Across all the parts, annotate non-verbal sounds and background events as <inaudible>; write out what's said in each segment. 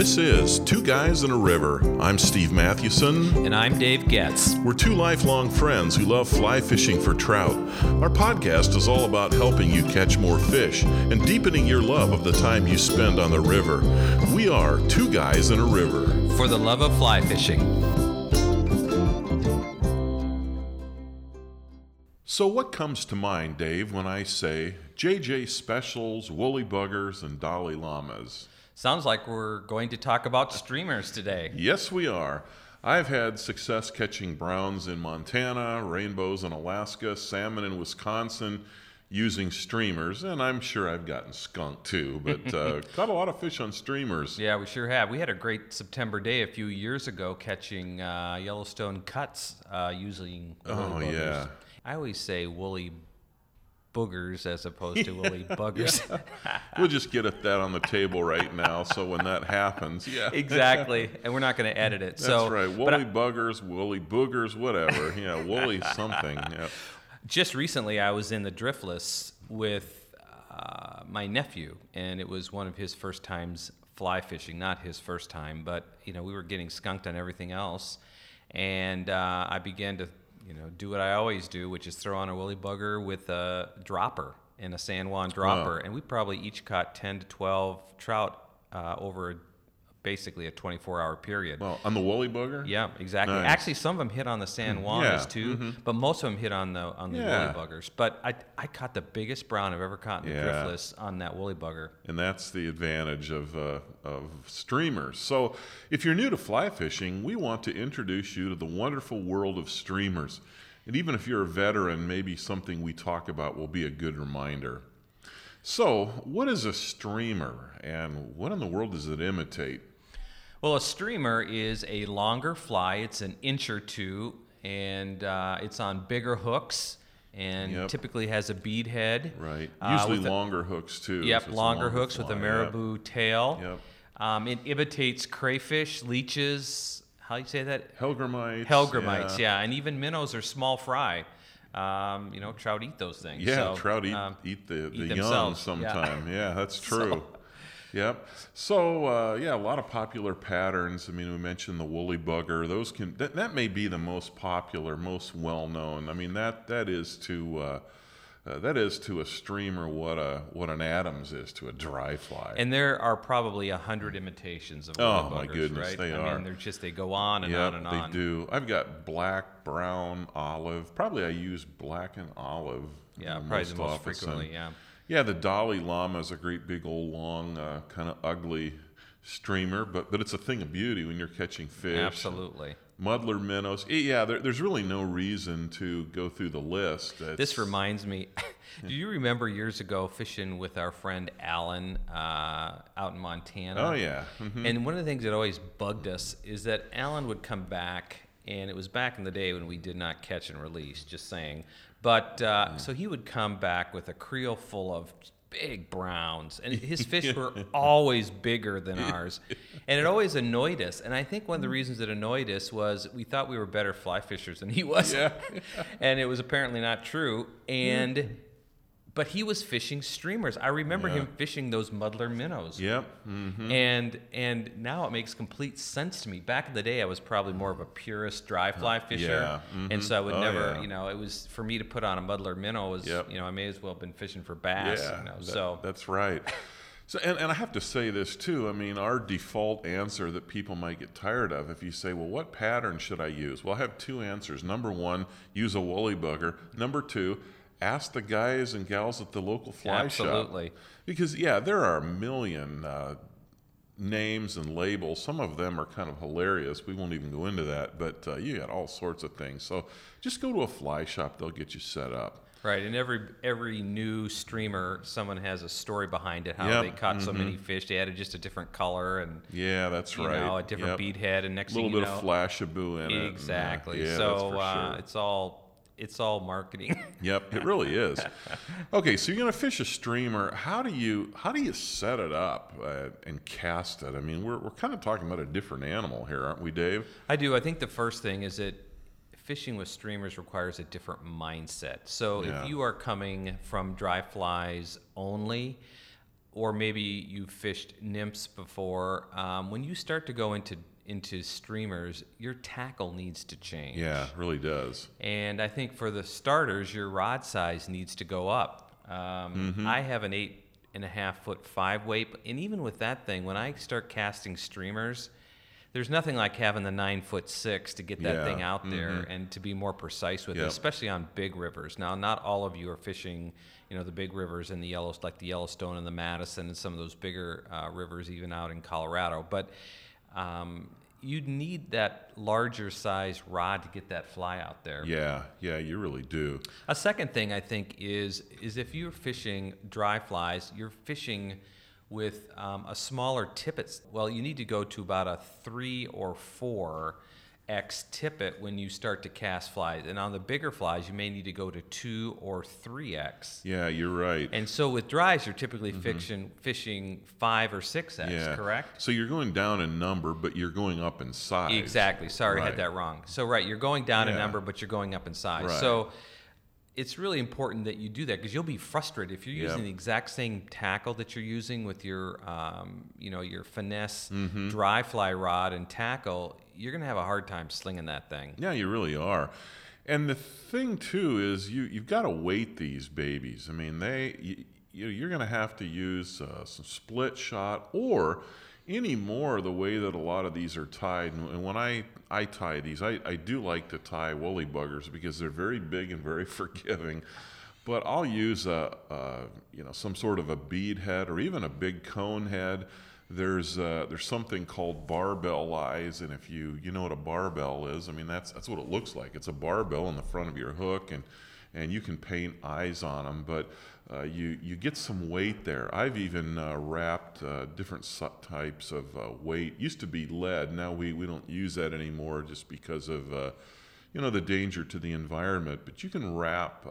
This is Two Guys and a River. I'm Steve Mathewson. And I'm Dave Getz. We're two lifelong friends who love fly fishing for trout. Our podcast is all about helping you catch more fish and deepening your love of the time you spend on the river. We are Two Guys and a River. For the love of fly fishing. So, what comes to mind, Dave, when I say JJ Specials, Woolly Buggers, and Dali Llamas? Sounds like we're going to talk about streamers today. Yes, we are. I've had success catching browns in Montana, rainbows in Alaska, salmon in Wisconsin using streamers, and I'm sure I've gotten skunked too, but uh, <laughs> caught a lot of fish on streamers. Yeah, we sure have. We had a great September day a few years ago catching uh, Yellowstone cuts uh, using. Oh, yeah. I always say woolly boogers as opposed to woolly <laughs> buggers. <laughs> we'll just get at that on the table right now. So when that happens, yeah, <laughs> exactly. And we're not going to edit it. So that's so right. Woolly I, buggers, woolly boogers, whatever. Yeah, woolly something. Yeah. Just recently, I was in the Driftless with uh, my nephew, and it was one of his first times fly fishing. Not his first time, but you know we were getting skunked on everything else, and uh, I began to you know, do what I always do, which is throw on a woolly bugger with a dropper and a San Juan dropper, wow. and we probably each caught 10 to 12 trout uh, over basically a 24 hour period. Well, on the woolly bugger? Yeah, exactly. Nice. Actually, some of them hit on the San mm, Juans yeah. too, mm-hmm. but most of them hit on the on the yeah. woolly buggers. But I, I caught the biggest brown I've ever caught in yeah. the driftless on that woolly bugger. And that's the advantage of uh, of streamers. So, if you're new to fly fishing, we want to introduce you to the wonderful world of streamers. And even if you're a veteran, maybe something we talk about will be a good reminder. So, what is a streamer and what in the world does it imitate? Well, a streamer is a longer fly. It's an inch or two, and uh, it's on bigger hooks, and yep. typically has a bead head. Right. Uh, Usually uh, longer a, hooks too. Yep, longer, longer, hooks fly. with a marabou yep. tail. Yep. Um, it imitates crayfish, leeches. How do you say that? Hellgrammites. Hellgrammites, yeah. yeah. and even minnows are small fry. Um, you know, trout eat those things. Yeah, so, trout eat, um, eat the, eat the young sometime. Yeah, yeah that's <laughs> true. So, Yep. So uh, yeah, a lot of popular patterns. I mean, we mentioned the woolly bugger. Those can that, that may be the most popular, most well known. I mean, that that is to uh, uh, that is to a streamer what a what an Adams is to a dry fly. And there are probably a hundred imitations of woolly oh buggers, my goodness, right? they I are. mean, they're just they go on and yep, on and on. They do. I've got black, brown, olive. Probably I use black and olive. Yeah, probably most the most office. frequently. Yeah. Yeah, the Dali Llama is a great big old long, uh, kind of ugly streamer, but but it's a thing of beauty when you're catching fish. Absolutely. Muddler minnows. Yeah, there, there's really no reason to go through the list. It's, this reminds me. <laughs> do you remember years ago fishing with our friend Alan uh, out in Montana? Oh yeah. Mm-hmm. And one of the things that always bugged us is that Alan would come back, and it was back in the day when we did not catch and release. Just saying. But uh, so he would come back with a creel full of big browns, and <laughs> his fish were always bigger than ours, and it always annoyed us. And I think one of the reasons it annoyed us was we thought we were better fly fishers than he was, yeah. <laughs> and it was apparently not true. And but he was fishing streamers. I remember yeah. him fishing those muddler minnows. Yep. Mm-hmm. And and now it makes complete sense to me. Back in the day, I was probably more of a purist dry fly fisher, yeah. mm-hmm. and so I would oh, never, yeah. you know, it was for me to put on a muddler minnow was, yep. you know, I may as well have been fishing for bass. Yeah, you know, that, so that's right. So, and, and I have to say this too. I mean, our default answer that people might get tired of if you say, well, what pattern should I use? Well, I have two answers. Number one, use a woolly bugger. Number two, ask the guys and gals at the local fly Absolutely. shop. Because, yeah, there are a million uh, names and labels. Some of them are kind of hilarious. We won't even go into that, but uh, you got all sorts of things. So just go to a fly shop, they'll get you set up. Right, and every every new streamer, someone has a story behind it. How yep. they caught mm-hmm. so many fish, they added just a different color and yeah, that's you right. Know, a different yep. bead head, and next a little bit you know, of flashabou in exactly. it. Exactly. Yeah, so uh, sure. it's all it's all marketing. <laughs> yep, it really is. Okay, so you're gonna fish a streamer. How do you how do you set it up uh, and cast it? I mean, we're we're kind of talking about a different animal here, aren't we, Dave? I do. I think the first thing is that fishing with streamers requires a different mindset. So Yeah. if you are coming from dry flies only, or maybe you've fished nymphs before. Um, when you start to go into into streamers, your tackle needs to change. Yeah, it really does. And I think for the starters, your rod size needs to go up. Um, Mm-hmm. I have an eight and a half foot five weight, and even with that thing, when I start casting streamers, there's nothing like having the nine foot six to get that Yeah, thing out there mhm. and to be more precise with it, especially on big rivers. Now, not all of you are fishing, you know, the big rivers and the yellow, like the Yellowstone and the Madison and some of those bigger uh, rivers, even out in Colorado, but. Um, you need that larger size rod to get that fly out there. Yeah, yeah, you really do. A second thing I think is is if you're fishing dry flies, you're fishing with um, a smaller tippet. Well, you need to go to about a three or four x tippet when you start to cast flies, and on the bigger flies, you may need to go to two or three x. Yeah, you're right. And so with dries, you're typically fishing fishing five or six x. yeah. Correct. So you're going down in number, but you're going up in size. Exactly. Sorry, I had that wrong. So right, you're going down in number, but you're going up in size. Right. So it's really important that you do that because you'll be frustrated if you're Yep. using the exact same tackle that you're using with your, um, you know, your finesse Mm-hmm. dry fly rod and tackle. You're gonna have a hard time slinging that thing. Yeah, you really are. And the thing too is you you've got to weight these babies. I mean, they you, you- you're going to have to use uh, some split shot or anymore the way that a lot of these are tied. And and when I I tie these, I, I do like to tie woolly buggers because they're very big and very <laughs> forgiving. But I'll use a, a you know some sort of a bead head or even a big cone head. There's uh, there's something called barbell eyes, and if you you know what a barbell is, I mean that's that's what it looks like. It's a barbell in the front of your hook, and and you can paint eyes on them, but uh, you you get some weight there. I've even uh, wrapped uh, different types of uh, weight. Used to be lead, now we we don't use that anymore just because of uh, you know the danger to the environment. But you can wrap.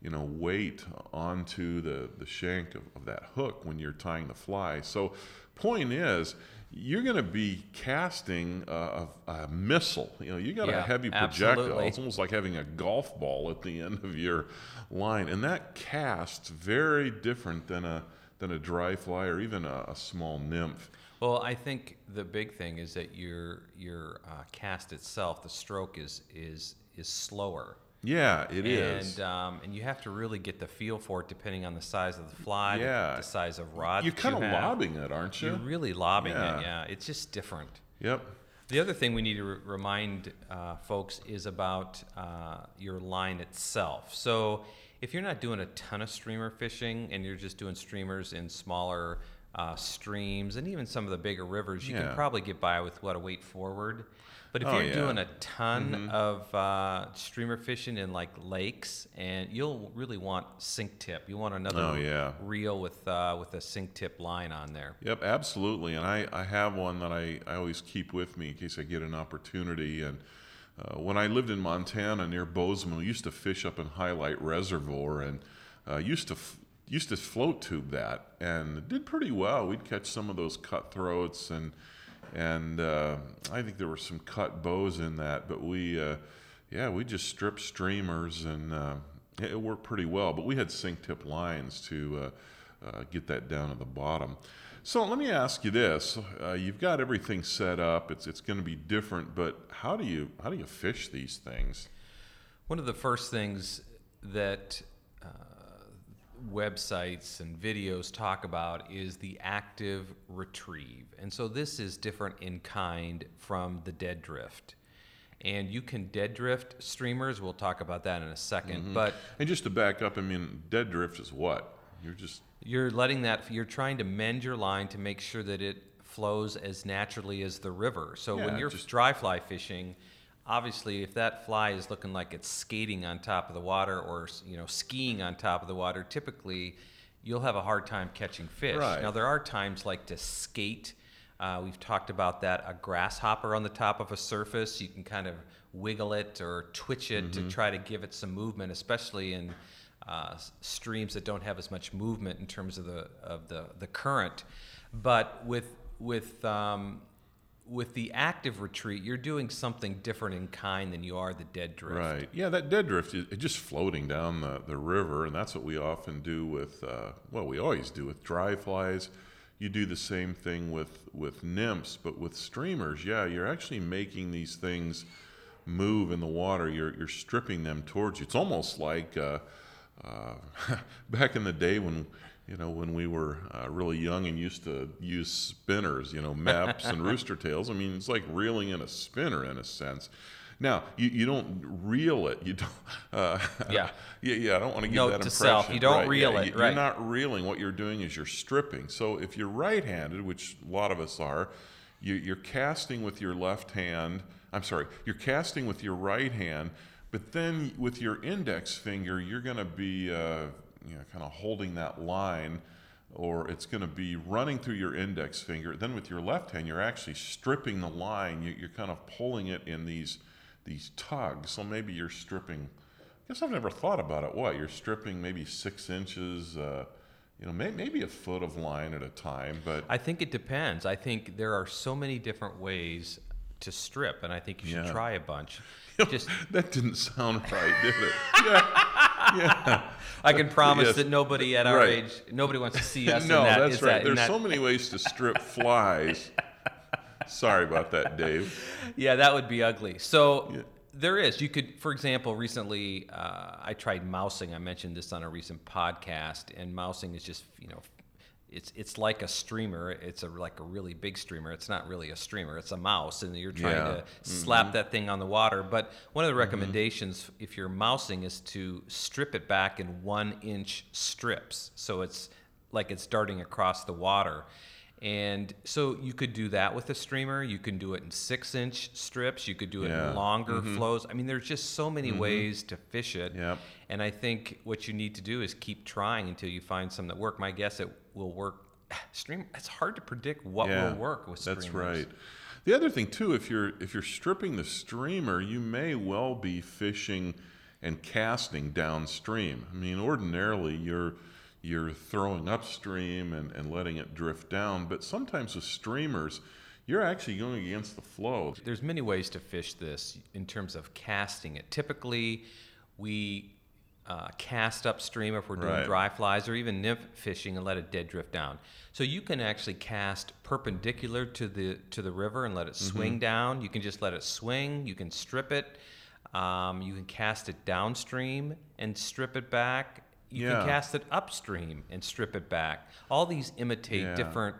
You know, weight onto the, the shank of, of that hook when you're tying the fly. So, point is, you're going to be casting a, a, a missile. You know, you got a heavy projectile. absolutely. It's almost like having a golf ball at the <laughs> end of your line, and that casts very different than a than a dry fly or even a, a small nymph. Well, I think the big thing is that your your uh, cast itself, the stroke is is is slower. Yeah, it is. and um, and you have to really get the feel for it depending on the size of the fly, the- Yeah. the, size of rod. you're kind you of have. lobbing it, aren't you? You're really lobbing Yeah. it. Yeah, it's just different. Yep. The other thing we need to re- remind uh, folks is about uh, your line itself. So if you're not doing a ton of streamer fishing and you're just doing streamers in smaller uh, streams and even some of the bigger rivers, you Yeah. can probably get by with what a weight forward. But if Oh, you're yeah. Mm-hmm. doing a ton of uh, streamer fishing in like lakes, and you'll really want sink tip. You want another Oh, yeah. reel with uh, with a sink tip line on there. Yep, absolutely. And I, I have one that I, I always keep with me in case I get an opportunity. And uh, when I lived in Montana near Bozeman, we used to fish up in Hyalite Reservoir and uh, used to f- used to float tube that and did pretty well. We'd catch some of those cutthroats and and uh, I think there were some cut bows in that, but we uh, yeah we just stripped streamers and uh, it worked pretty well. But we had sink tip lines to uh, uh, get that down at the bottom. So let me ask you this: uh, You've got everything set up. It's it's going to be different, but how do you how do you fish these things? One of the first things that websites and videos talk about is the active retrieve. And so this is different in kind from the dead drift. And you can dead drift streamers. We'll talk about that in a 2nd mm-hmm. But And just to back up, I mean, dead drift is what? You're just you're letting that, you're trying to mend your line to make sure that it flows as naturally as the river. So when you're just- dry fly fishing, obviously if that fly is looking like it's skating on top of the water or you know skiing on top of the water, typically you'll have a hard time catching fish. Right. Now there are times like to skate. Uh, we've talked about that. A grasshopper on the top of a surface, you can kind of wiggle it or twitch it Mm-hmm. to try to give it some movement, especially in uh, streams that don't have as much movement in terms of the of the, the current. But with with um, with the active retrieve, you're doing something different in kind than you are the dead drift. Right. Yeah, that dead drift is just floating down the, the river, and that's what we often do with, uh, well, we always do with dry flies. You do the same thing with, with nymphs, but with streamers, yeah, you're actually making these things move in the water. You're, you're stripping them towards you. It's almost like uh, uh, <laughs> back in the day when you know, when we were uh, really young and used to use spinners, you know, Mepps and <laughs> rooster tails. I mean, it's like reeling in a spinner in a sense. Now, you, you don't reel it. You don't. <laughs> Uh, yeah. <laughs> yeah. Yeah. I don't want to give Note that to impression. self, you don't right, reel yeah, it, you- right. You're not reeling. What you're doing is you're stripping. So if you're right-handed, which a lot of us are, you, you're casting with your left hand. I'm sorry. You're casting with your right hand, but then with your index finger, you're going to be, uh, you know, kind of holding that line or it's going to be running through your index finger. Then with your left hand, you're actually stripping the line. You, you're kind of pulling it in these these tugs. So maybe you're stripping. I guess I've never thought about it. What you're stripping? Maybe six inches. Uh, you know, may, maybe a foot of line at a time. But I think it depends. I think there are so many different ways to strip, and I think you should Yeah. try a bunch. <laughs> Just, that didn't sound right, did it? <laughs> Yeah, yeah. I can promise Yes. that nobody at our Right. age, nobody wants to see us. no, in that, that's right. that- There's that- so many ways to strip <laughs> flies. Sorry about that, Dave. Yeah, that would be ugly. So Yeah. there is. You could, for example, recently uh, I tried mousing. I mentioned this on a recent podcast, and mousing is just you know, it's it's like a streamer. It's a like a really big streamer. It's not really a streamer. It's a mouse, and you're trying Yeah. to mm-hmm. slap that thing on the water. But one of the mm-hmm. recommendations, if you're mousing, is to strip it back in one inch strips. So it's like it's darting across the water. And so you could do that with a streamer. You can do it in six inch strips. You could do it Yeah. in longer mm-hmm. flows. I mean, there's just so many ways to fish it. Yep. And I think what you need to do is keep trying until you find some that work. My guess it will work. <sighs> Stream. It's hard to predict what yeah, will work with streamers. That's right. The other thing too, if you're if you're stripping the streamer, you may well be fishing and casting downstream. I mean, ordinarily you're you're throwing upstream and, and letting it drift down, but sometimes with streamers, you're actually going against the flow. There's many ways to fish this in terms of casting it. Typically, we uh, cast upstream if we're doing Right. dry flies or even nymph fishing and let it dead drift down. So you can actually cast perpendicular to the to the river and let it Mm-hmm. swing down. You can just let it swing. You can strip it. Um, you can cast it downstream and strip it back. You Yeah. can cast it upstream and strip it back. All these imitate Yeah. different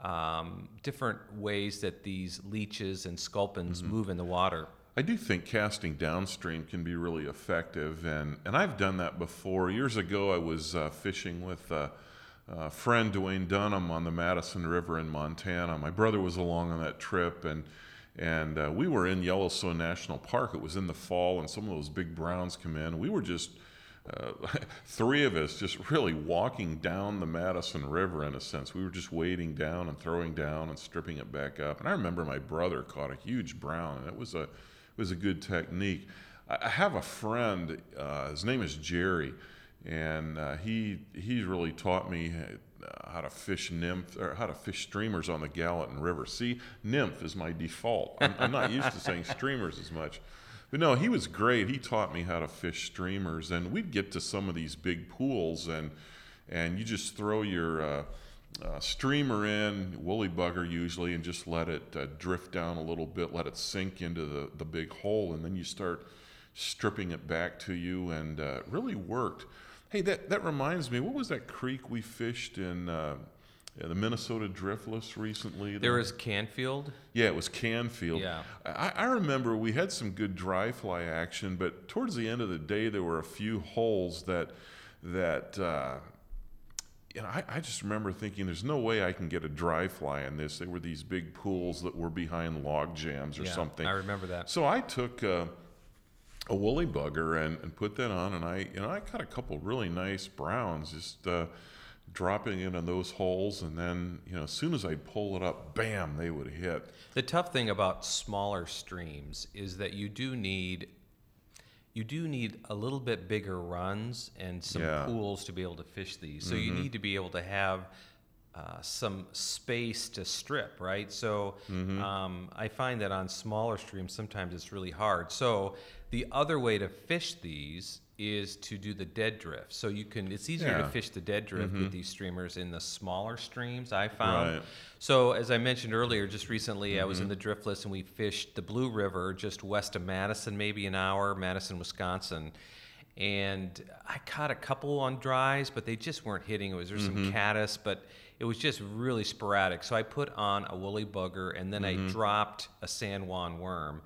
um, different ways that these leeches and sculpins Mm-hmm. move in the water. I do think casting downstream can be really effective, and, and I've done that before. Years ago, I was uh, fishing with a, uh, friend Dwayne Dunham on the Madison River in Montana. My brother was along on that trip, and and uh, we were in Yellowstone National Park. It was in the fall, and some of those big browns come in. We were just uh, <laughs> three of us just really walking down the Madison River in a sense. We were just wading down and throwing down and stripping it back up. And I remember my brother caught a huge brown, and it was a was a good technique. I have a friend. Uh, his name is Jerry, and uh, he he's really taught me uh, how to fish nymph or how to fish streamers on the Gallatin River. See, nymph is my default. I'm, I'm not used to saying streamers as much. But no, he was great. He taught me how to fish streamers, and we'd get to some of these big pools, and and you just throw your uh, uh, streamer in, woolly bugger usually, and just let it uh, drift down a little bit, let it sink into the, the big hole, and then you start stripping it back to you, and uh, it really worked. Hey, that, that reminds me, what was that creek we fished in uh, yeah, the Minnesota Driftless recently? There was Canfield. Yeah, it was Canfield. Yeah. I, I remember we had some good dry fly action, but towards the end of the day, there were a few holes that that uh, you know. I, I just remember thinking, "There's no way I can get a dry fly in this." They were these big pools that were behind log jams or Yeah, something. I remember that. So I took uh, a woolly bugger and, and put that on, and I you know I caught a couple really nice browns just. Uh, dropping in on those holes and then you know as soon as i'd pull it up bam they would hit The tough thing about smaller streams is that you do need you do need a little bit bigger runs and some Yeah. pools to be able to fish these. So you need to be able to have uh, some space to strip, right? So um, I find that on smaller streams, sometimes it's really hard. So the other way to fish these is to do the dead drift. So you can, it's easier to fish the dead drift with mm-hmm. these streamers in the smaller streams, I found. Right. So as I mentioned earlier, just recently I was in the Driftless and we fished the Blue River just west of Madison, maybe an hour, Madison, Wisconsin. And I caught a couple on dries, but they just weren't hitting. It was there's some mm-hmm. caddis, but it was just really sporadic. So I put on a woolly bugger and then I mm-hmm. dropped a San Juan worm.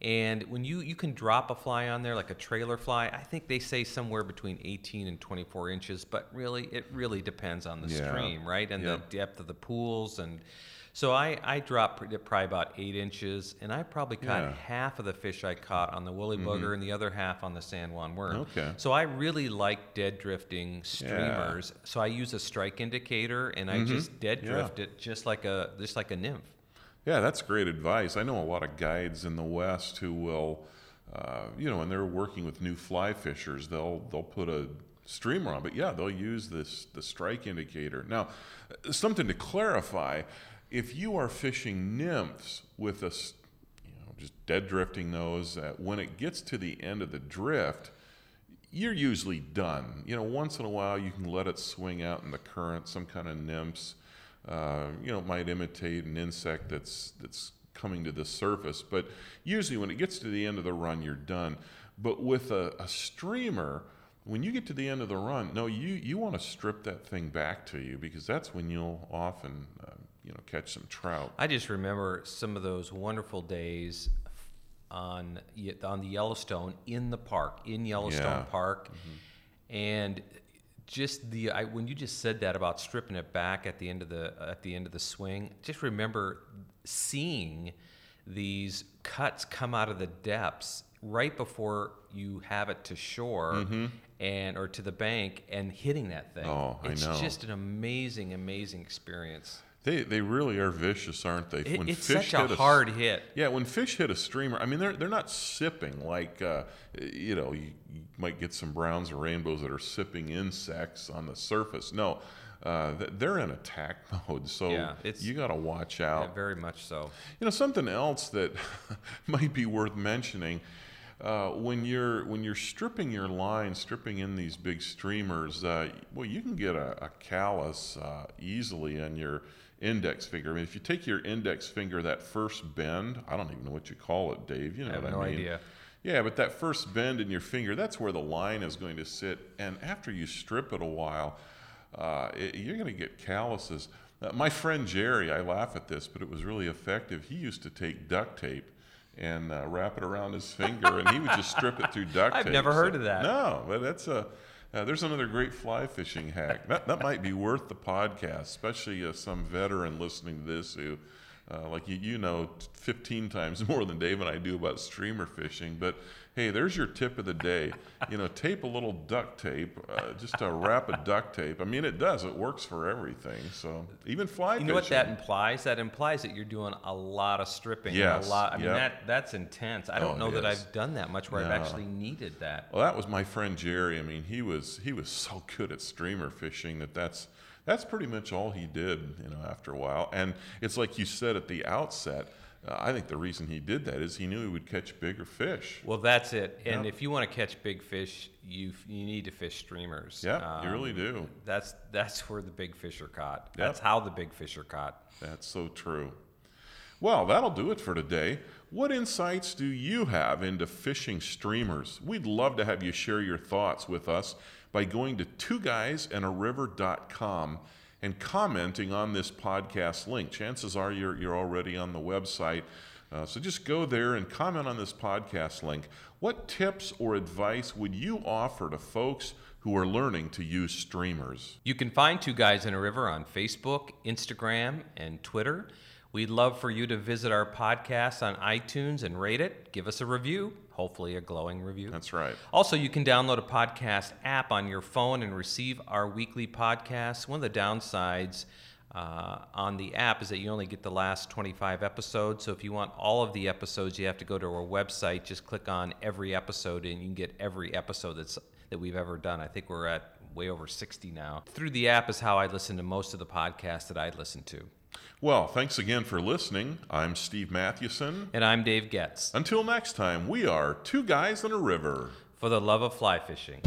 And when you you can drop a fly on there like a trailer fly, I think they say somewhere between 18 and 24 inches, but really it really depends on the Yeah. stream, right? And Yeah. the depth of the pools and so I, I dropped probably about eight inches and I probably caught Yeah. half of the fish I caught on the woolly mm-hmm. bugger and the other half on the San Juan worm. Okay. So I really like dead drifting streamers. Yeah. So I use a strike indicator and I mm-hmm. just dead Yeah. drift it just like a just like a nymph. Yeah, that's great advice. I know a lot of guides in the West who will, uh, you know, when they're working with new fly fishers, they'll they'll put a streamer on, but yeah, they'll use this the strike indicator. Now, uh, something to clarify: if you are fishing nymphs with a, you know, just dead drifting those, uh, when it gets to the end of the drift, you're usually done. You know, once in a while you can let it swing out in the current. Some kind of nymphs, uh, you know, might imitate an insect that's that's coming to the surface. But usually, when it gets to the end of the run, you're done. But with a, a streamer, when you get to the end of the run, no, you you want to strip that thing back to you because that's when you'll often, uh, you know, catch some trout. I just remember some of those wonderful days on on the Yellowstone in the park in Yellowstone Yeah. Park, and just the I, when you just said that about stripping it back at the end of the uh, at the end of the swing, just remember seeing these cuts come out of the depths right before you have it to shore mm-hmm. and or to the bank and hitting that thing. Oh, I it's know. just an amazing, amazing experience. They they really are vicious, aren't they? It, it's fish such a hit s- hard hit. Yeah, when fish hit a streamer, I mean, they're they're not sipping like uh, you know you, you might get some browns or rainbows that are sipping insects on the surface. No, uh, they're in attack <laughs> mode, so Yeah, you got to watch Yeah, out. very much so. You know, something else that <laughs> might be worth mentioning. Uh, when you're when you're stripping your line, stripping in these big streamers, uh, well, you can get a, a callus uh, easily on your index finger. I mean, if you take your index finger, that first bend, I don't even know what you call it, Dave. You know I have what no I mean? idea. Yeah, but that first bend in your finger, that's where the line is going to sit. And after you strip it a while, uh, it, you're going to get calluses. Uh, my friend Jerry, I laugh at this, but it was really effective. He used to take duct tape and uh, wrap it around his finger, and he would just strip it through duct <laughs> tape. I've never heard of that. No, but that's a. Uh, there's another great fly fishing hack. That, that might be worth the podcast, especially uh, some veteran listening to this who, uh, like you, you know, 15 times <laughs> more than Dave and I do about streamer fishing. But hey, there's your tip of the day. You know, tape a little duct tape, uh, just a wrap of duct tape. I mean, it does. It works for everything. So even fly You fishing. You know what that implies? That implies that you're doing a lot of stripping. Yes, A lot. I mean, yep. that that's intense. I don't Oh, know that is. I've done that much where I've actually needed that. Well, that was my friend Jerry. I mean, he was he was so good at streamer fishing that that's that's pretty much all he did. You know, after a while, and it's like you said at the outset. Uh, I think the reason he did that is he knew he would catch bigger fish. Well, that's it. And Yep. if you want to catch big fish, you you need to fish streamers. Yeah, you Um, really do. That's that's where the big fish are caught. Yep. That's how the big fish are caught. That's so true. Well, that'll do it for today. What insights do you have into fishing streamers? We'd love to have you share your thoughts with us by going to two twoguysandariver.com and commenting on this podcast link. Chances are you're, you're already on the website. Uh, so just go there and comment on this podcast link. What tips or advice would you offer to folks who are learning to use streamers? You can find Two Guys and a River on Facebook, Instagram, and Twitter. We'd love for you to visit our podcast on iTunes and rate it. Give us a review, hopefully a glowing review. That's right. Also, you can download a podcast app on your phone and receive our weekly podcast. One of the downsides uh, on the app is that you only get the last 25 episodes. So, if you want all of the episodes, you have to go to our website. Just click on every episode, and you can get every episode that's that we've ever done. I think we're at way over 60 now. Through the app is how I listen to most of the podcasts that I listen to. Well, thanks again for listening. I'm Steve Mathewson. And I'm Dave Getz. Until next time, we are Two Guys and a River. For the love of fly fishing.